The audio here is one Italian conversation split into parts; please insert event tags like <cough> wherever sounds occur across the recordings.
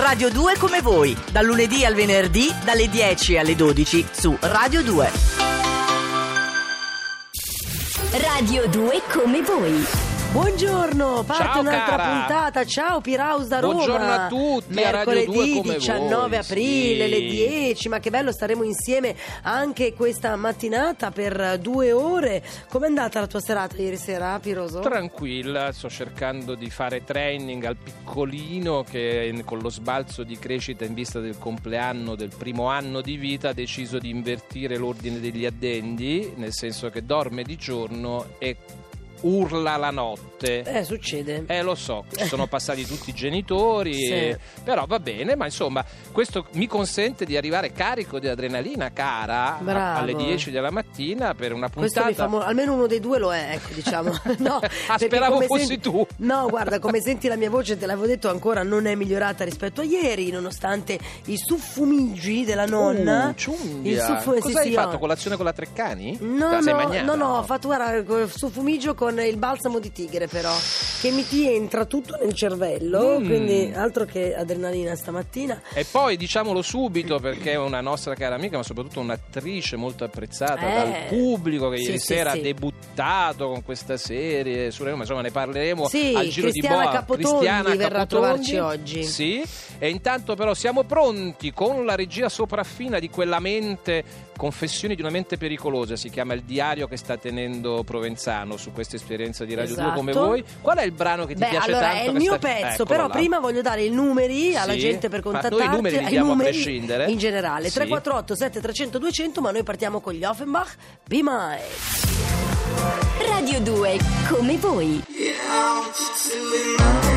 Radio 2 come voi, dal lunedì al venerdì, dalle 10 alle 12 su Radio 2. Radio 2 come voi. Buongiorno, parte Ciao, un'altra cara. puntata. Ciao Piraus da Roma. Buongiorno a tutti, a Mercoledì 2 come 19 voi, aprile, sì. le 10. Ma che bello, staremo insieme anche questa mattinata per due ore. Com'è andata la tua serata ieri sera, Piroso? Tranquilla, sto cercando di fare training al piccolino che con lo sbalzo di crescita in vista del compleanno del primo anno di vita ha deciso di invertire l'ordine degli addendi, nel senso che dorme di giorno e urla la notte. Eh, succede. Eh, lo so, ci sono <laughs> passati tutti i genitori, Sì. e- però va bene, ma insomma, questo mi consente di arrivare carico di adrenalina cara a- alle 10 della mattina per una puntata. mi fa mo- almeno uno dei due lo è, ecco, diciamo. <laughs> No, Ah, speravo fossi senti- tu. No, guarda, come senti la mia voce, te l'avevo detto, ancora non è migliorata rispetto a ieri, nonostante i suffumiggi della nonna. Uh, ciundia. il suffu- sì, Cosa hai sì, fatto? ho- Colazione con la Treccani? No, no, no, no, ho fatto guarda, suffumigio con il balsamo di tigre però, che mi ti entra tutto nel cervello, Mm. quindi altro che adrenalina stamattina. E poi diciamolo subito perché è una nostra cara amica, ma soprattutto un'attrice molto apprezzata Eh. dal pubblico che Sì, ieri sì, sera sì. ha debuttato con questa serie su Roma, insomma ne parleremo Sì, al giro Cristiana di boa. Capotondi Cristiana verrà a Capotondi. trovarci oggi. Sì, e intanto però siamo pronti con la regia sopraffina di quella mente Confessioni di una mente pericolosa, si chiama il diario che sta tenendo Provenzano su questa esperienza di Radio 2 Esatto. come voi. Qual è il brano che ti Beh, piace allora tanto? è il mio sta- pezzo, Eccolo però là. prima voglio dare i numeri alla Sì. gente per Ma noi i contattarti. numeri li diamo a numeri prescindere? In generale, Sì. 348 7300 200, ma noi partiamo con gli Offenbach. Be mine. Radio 2 come voi. Così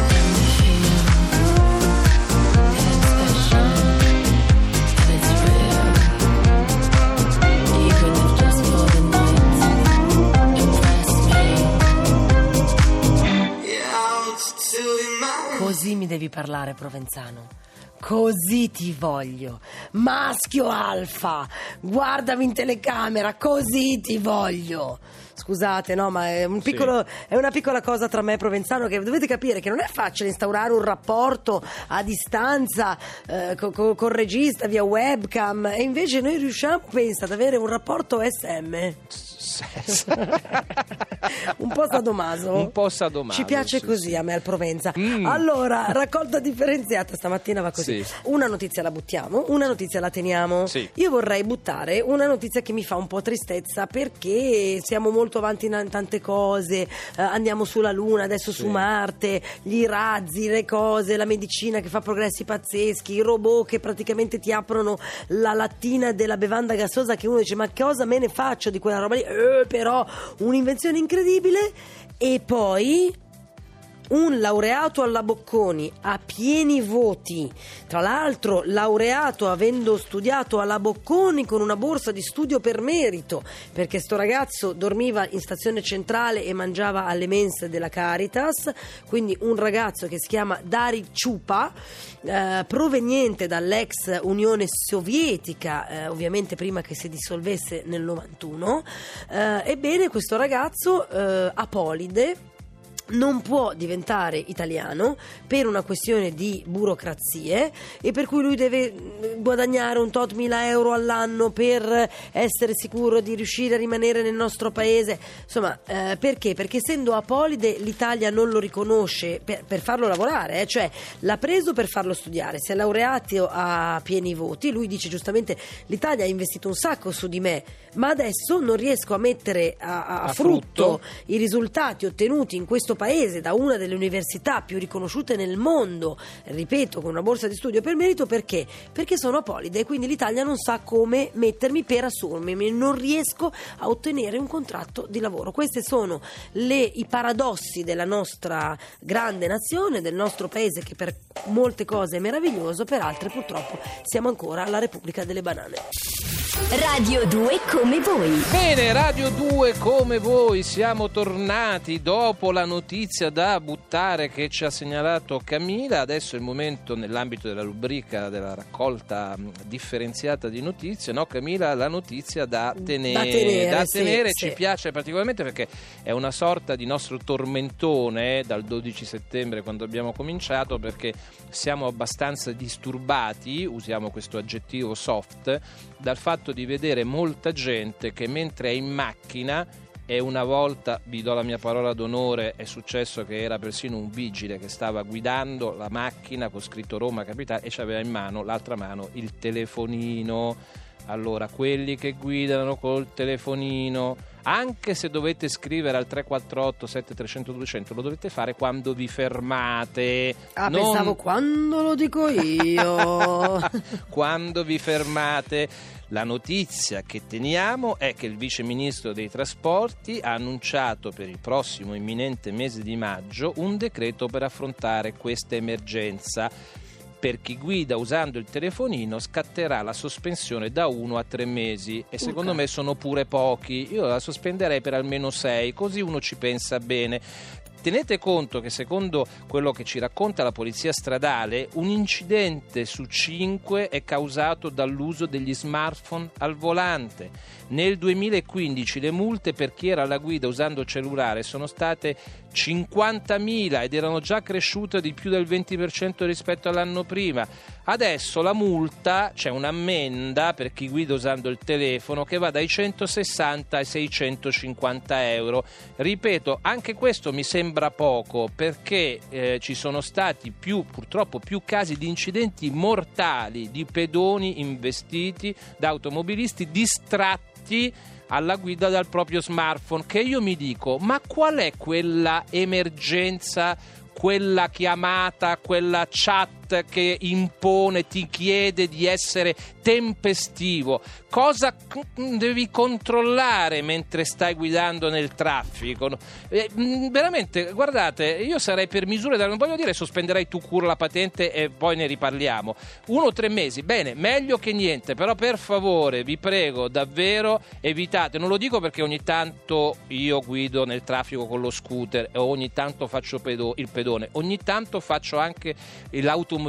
parlare, Provenzano. Così ti voglio. Maschio alfa. Guardami in telecamera, così ti voglio. Scusate, no, ma è, un Sì. piccolo- è una piccola cosa tra me e Provenzano che dovete capire che non è facile instaurare un rapporto a distanza eh, co- co- col regista via webcam e invece noi riusciamo, pensa, ad avere un rapporto SM. <laughs> un po' sadomaso. Un po' sadomaso, Ci piace sì, così sì. a me al Provenza. Mm. Allora, raccolta differenziata stamattina va così. Sì. Una notizia la buttiamo, una notizia la teniamo. Io vorrei buttare una notizia che mi fa un po' tristezza perché siamo molto avanti in tante cose, eh, andiamo sulla Luna, adesso su Marte, gli razzi, le cose, la medicina che fa progressi pazzeschi, i robot che praticamente ti aprono la lattina della bevanda gassosa che uno dice ma cosa me ne faccio di quella roba lì? Eh, però un'invenzione incredibile. E poi un laureato alla Bocconi a pieni voti, tra l'altro laureato avendo studiato alla Bocconi con una borsa di studio per merito, perché sto ragazzo dormiva in stazione centrale e mangiava alle mense della Caritas, quindi un ragazzo che si chiama Dari Ciupa, eh, proveniente dall'ex Unione Sovietica, eh, ovviamente prima che si dissolvesse nel 91. Eh, ebbene, questo ragazzo eh, apolide non può diventare italiano per una questione di burocrazie e per cui lui deve mm, guadagnare un tot mila euro all'anno per essere sicuro di riuscire a rimanere nel nostro paese. Insomma, eh, perché? Perché essendo apolide l'Italia non lo riconosce per, per farlo lavorare, eh, cioè l'ha preso per farlo studiare, si è laureato a pieni voti, lui dice giustamente l'Italia ha investito un sacco su di me, ma adesso non riesco a mettere a, a- a A frutto frutto. i risultati ottenuti in questo paese da una delle università più riconosciute nel mondo, ripeto, con una borsa di studio per merito, perché? Perché sono apolide e quindi l'Italia non sa come mettermi per assumermi, non riesco a ottenere un contratto di lavoro. Questi sono le- i paradossi della nostra grande nazione, del nostro paese che per molte cose è meraviglioso, per altre purtroppo siamo ancora la Repubblica delle Banane. Radio 2 come voi. Bene, Radio 2 come voi siamo tornati dopo la notizia da buttare che ci ha segnalato Camila. Adesso è il momento nell'ambito della rubrica della raccolta mh, differenziata di notizie, no Camila, la notizia da tenere. Da tenere, Da sì, tenere sì. ci piace particolarmente perché è una sorta di nostro tormentone eh, dal 12 settembre quando abbiamo cominciato perché siamo abbastanza disturbati, usiamo questo aggettivo soft, dal fatto di vedere molta gente che mentre è in macchina e una volta, vi do la mia parola d'onore, è successo che era persino un vigile che stava guidando la macchina con scritto Roma Capitale e aveva in mano, l'altra mano, il telefonino. Allora, quelli che guidano col telefonino, anche se dovete scrivere al 348 7300 200, lo dovete fare quando vi fermate. Ah, non pensavo quando lo dico io. <laughs> quando vi fermate. La notizia che teniamo è che il vice ministro dei trasporti ha annunciato per il prossimo imminente mese di maggio un decreto per affrontare questa emergenza. Per chi guida usando il telefonino scatterà la sospensione da 1 a 3 mesi e secondo Ok. me sono pure pochi. Io la sospenderei per almeno 6, così uno ci pensa bene. Tenete conto che secondo quello che ci racconta la polizia stradale, un incidente su cinque è causato dall'uso degli smartphone al volante. Nel 2015 le multe per chi era alla guida usando cellulare sono state 50.000 ed erano già cresciute di più del 20% rispetto all'anno prima. Adesso la multa, c'è un'ammenda per chi guida usando il telefono che va dai 160 ai 650 euro. Ripeto, anche questo mi sembra poco perché eh, ci sono stati più, purtroppo più casi di incidenti mortali di pedoni investiti da automobilisti distratti alla guida dal proprio smartphone che io mi dico ma qual è quella emergenza quella chiamata, quella chat che impone, ti chiede di essere tempestivo. Cosa c- devi controllare mentre stai guidando nel traffico? Eh, mh, veramente, guardate, io sarei per misure, non voglio dire sospenderei tu cura la patente e poi ne riparliamo. Uno o tre mesi, bene, meglio che niente, però per favore, vi prego, davvero evitate, non lo dico perché ogni tanto io guido nel traffico con lo scooter e ogni tanto faccio pedo- il pedone, ogni tanto faccio anche l'automobilista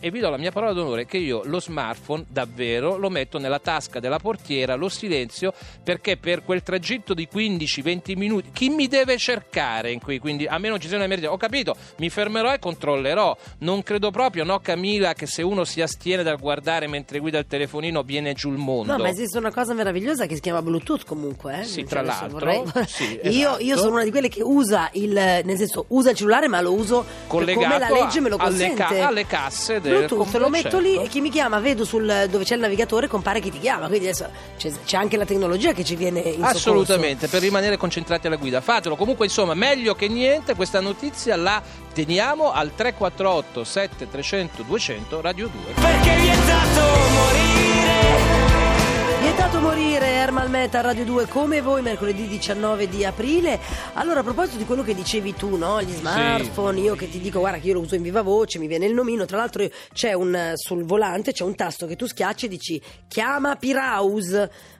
e vi do la mia parola d'onore che io lo smartphone davvero lo metto nella tasca della portiera, lo silenzio perché per quel tragitto di 15-20 minuti chi mi deve cercare in quei quindi a meno ci sia un'emergenza, ho capito, mi fermerò e controllerò. Non credo proprio, no Camila, che se uno si astiene dal guardare mentre guida il telefonino viene giù il mondo. No, ma esiste una cosa meravigliosa che si chiama Bluetooth comunque. Eh? Sì, tra l'altro, vorrei- sì, <laughs> io, esatto. io sono una di quelle che usa il, nel senso, usa il cellulare, ma lo uso collegato come la legge me lo alle, consente. ca- alle casse del Bluetooth, lo metto lì e chi mi chiama, vedo sul, dove c'è il navigatore, compare chi ti chiama. Quindi adesso c'è, c'è anche la tecnologia che ci viene in soccorso. Assolutamente, per rimanere concentrati alla guida. Fatelo, comunque insomma, meglio che niente, questa notizia la teniamo al 348 7300 200 Radio 2. Perché è vietato morire Vietato morire, Ermal Meta Radio 2 come voi mercoledì 19 di aprile. Allora, a proposito di quello che dicevi tu, no? Gli smartphone, io che ti dico, guarda che io lo uso in viva voce, mi viene il nomino. Tra l'altro c'è un sul volante, c'è un tasto che tu schiacci e dici chiama Piraus.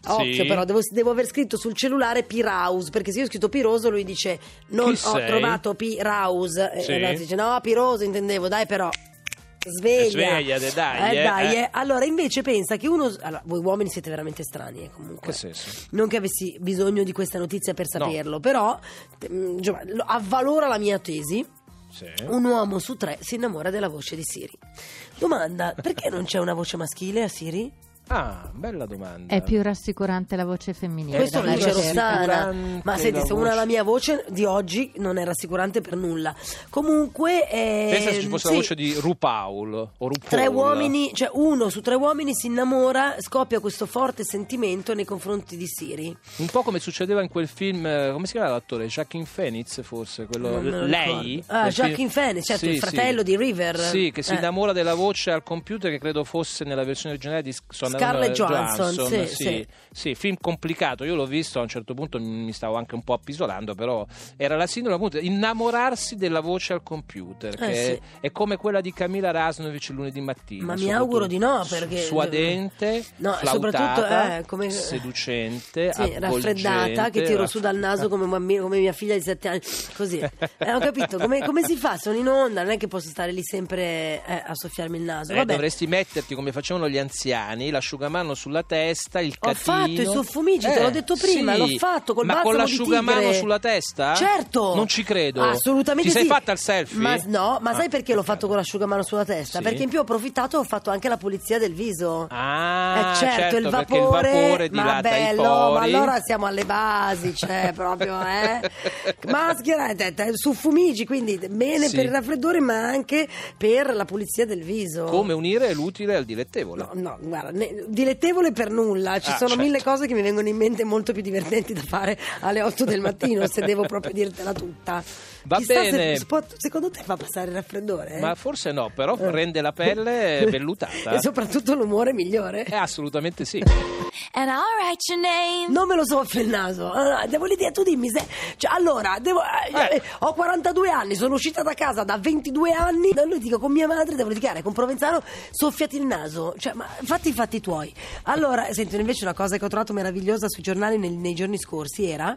Occhio, Sì. però devo, devo aver scritto sul cellulare Piraus, perché se io ho scritto Piroso, lui dice non Chi ho sei? trovato Piraus. E Sì. allora dice no, Piroso intendevo, dai però. Sveglia, Svegliate, dai, eh, dai, eh. eh. Allora, invece, pensa che uno. Allora, voi uomini siete veramente strani, eh, comunque. Che senso? Non che avessi bisogno di questa notizia per saperlo, però mm, Giovanni, lo- avvalora la mia tesi. Sì. Un uomo su tre si innamora della voce di Siri. Domanda: perché non c'è una voce maschile a Siri? Ah, bella domanda. È più rassicurante la voce femminile. Questo lo dalla dice ricerca. Rossana. rassicurante Ma senti, se una la mia voce di oggi non è rassicurante per nulla. Comunque. eh, Pensa se ci fosse sì, la voce di RuPaul o RuPaul. Tre uomini, cioè uno su tre uomini si innamora, scoppia questo forte sentimento nei confronti di Siri. Un po' come succedeva in quel film, eh, come si chiama l'attore? Jacqueline Phoenix forse? Quello, Non lei? Ah, Joaquin Phoenix, certo, Sì, il fratello sì. di River. Sì, che si Eh. innamora della voce al computer che credo fosse nella versione originale di Suona Scarlett Johansson, sì, sì, sì. sì, film complicato. Io l'ho visto a un certo punto, mi stavo anche un po' appisolando, però era la sindrome appunto innamorarsi della voce al computer, Eh, che è, come quella di Camila Rasnovic il lunedì mattina. Ma mi auguro di no, perché- suadente, No, soprattutto, eh, come- seducente, Sì, raffreddata, che tiro su dal naso come, bambino, come mia figlia di sette anni, così. <laughs> Eh, ho capito, come, come si fa? Sono in onda, non è che posso stare lì sempre eh, a soffiarmi il naso. Eh, Vabbè, dovresti metterti come facevano gli anziani, l'asciugamano sulla testa, il Ho catino. fatto i soffumigi, te Eh, l'ho detto prima, sì. l'ho fatto col Ma con l'asciugamano sulla testa? Certo. Non ci credo. Assolutamente Ti sei sì. fatta il selfie? Ma, no, ma Ah, sai perché l'ho fatto con l'asciugamano sulla testa? Sì. Perché in più ho approfittato e ho fatto anche la pulizia del viso. Ah, Eh, certo, il perché vapore, il vapore ma dilata bello, ma allora siamo alle basi, cioè <laughs> proprio, eh. <laughs> Maschera, eh, te- te- su fumigi, quindi bene Sì. per il raffreddore, ma anche per la pulizia del viso. Come unire l'utile al dilettevole? No, no, guarda, ne- dilettevole per nulla, ci Ah, sono certo. mille cose che mi vengono in mente molto più divertenti da fare alle 8 del mattino, se devo proprio dirtela tutta. Va Chissà bene. se può- secondo te fa passare il raffreddore? eh? Ma forse no, però rende la pelle <laughs> vellutata. e soprattutto l'umore migliore. Eh, assolutamente sì. And I'll write your name. Non me lo soffio il naso. Allora, devo l'idea, tu dimmi se. Cioè, allora, devo, eh, Eh. ho 42 anni, sono uscita da casa da 22 anni. Da lui dico con mia madre, devo litigare con Provenzano, soffiati il naso. Cioè, ma fatti i fatti tuoi. Allora, senti, invece una cosa che ho trovato meravigliosa sui giornali nei, nei giorni scorsi era.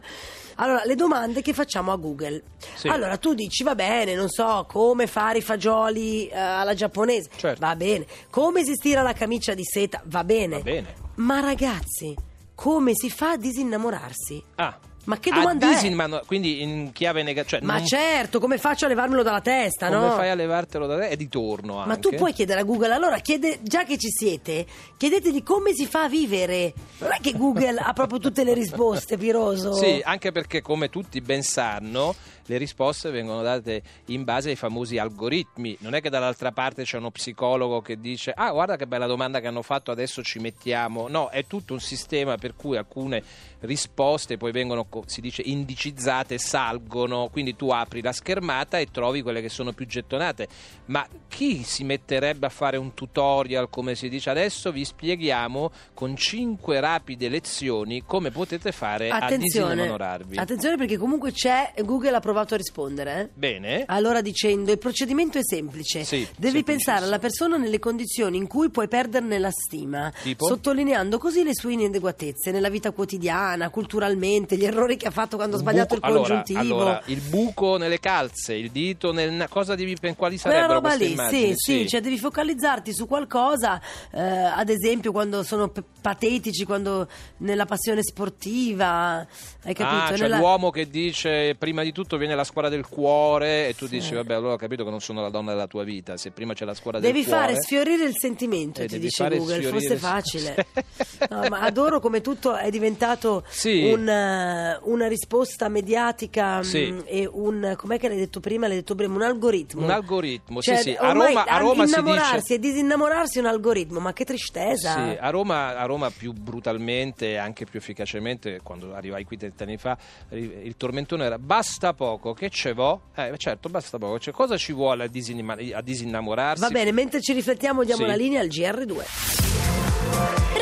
Allora, le domande che facciamo a Google. Sì. Allora, tu dici, va bene, non so, come fare i fagioli eh, alla giapponese. Certo. Va bene. Come si stira la camicia di seta. Va bene. Va bene. Ma ragazzi, come si fa a disinnamorarsi? Ah. Ma che domanda è? disinmano- Quindi in chiave negativa. Cioè Ma non- certo, come faccio a levarmelo dalla testa, come no? fai a levartelo da te? È di torno anche. Ma tu puoi chiedere a Google, allora chiede, già che ci siete, chiedetegli come si fa a vivere. Non è che Google ha proprio tutte le risposte, Piroso. Sì, anche perché come tutti ben sanno, le risposte vengono date in base ai famosi algoritmi. Non è che dall'altra parte c'è uno psicologo che dice "Ah, guarda che bella domanda che hanno fatto, adesso ci mettiamo". No, è tutto un sistema per cui alcune risposte poi vengono si dice indicizzate, salgono, quindi tu apri la schermata e trovi quelle che sono più gettonate. Ma chi si metterebbe a fare un tutorial come si dice adesso? Vi spieghiamo con cinque rapide lezioni come potete fare a Attenzione, disinnamorarvi. attenzione perché comunque c'è, Google ha provato a rispondere. eh. Bene. Allora dicendo il procedimento è semplice, Sì, devi pensare alla persona nelle condizioni in cui puoi perderne la stima, Tipo? sottolineando così le sue inadeguatezze nella vita quotidiana, culturalmente, gli errori che ha fatto quando ha sbagliato Buco- il allora, congiuntivo. allora, il buco nelle calze, il dito nel cosa devi pen- quali Quella sarebbero roba queste lì, immagini? sì, sì, cioè devi focalizzarti su qualcosa, eh, ad esempio quando sono p- patetici, quando nella passione sportiva, hai capito? Ah, cioè Nella- l'uomo che dice prima di tutto viene la squadra del cuore e tu dici vabbè allora ho capito che non sono la donna della tua vita, se prima c'è la squadra Devi del cuore fare sfiorire il sentimento, Eh, ti devi dice Google, sfiorire fosse il- facile. <laughs> No, ma adoro come tutto è diventato Sì. un, eh, una risposta mediatica Sì. mm, e un, com'è che l'hai detto prima? L'hai detto prima, un algoritmo. Un algoritmo, Cioè, sì sì, a Roma, a Roma si innamorarsi dice e disinnamorarsi è un algoritmo, ma che tristesa. Sì, a Roma, a Roma più brutalmente e anche più efficacemente, quando arrivai qui 30 anni fa, il tormentone era basta poco, che ce vo? Eh, certo, basta poco. Cioè, cosa ci vuole a, disinnima- a disinnamorarsi? Va bene, mentre ci riflettiamo diamo Sì. la linea al GR2.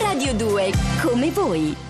Radio 2, come voi.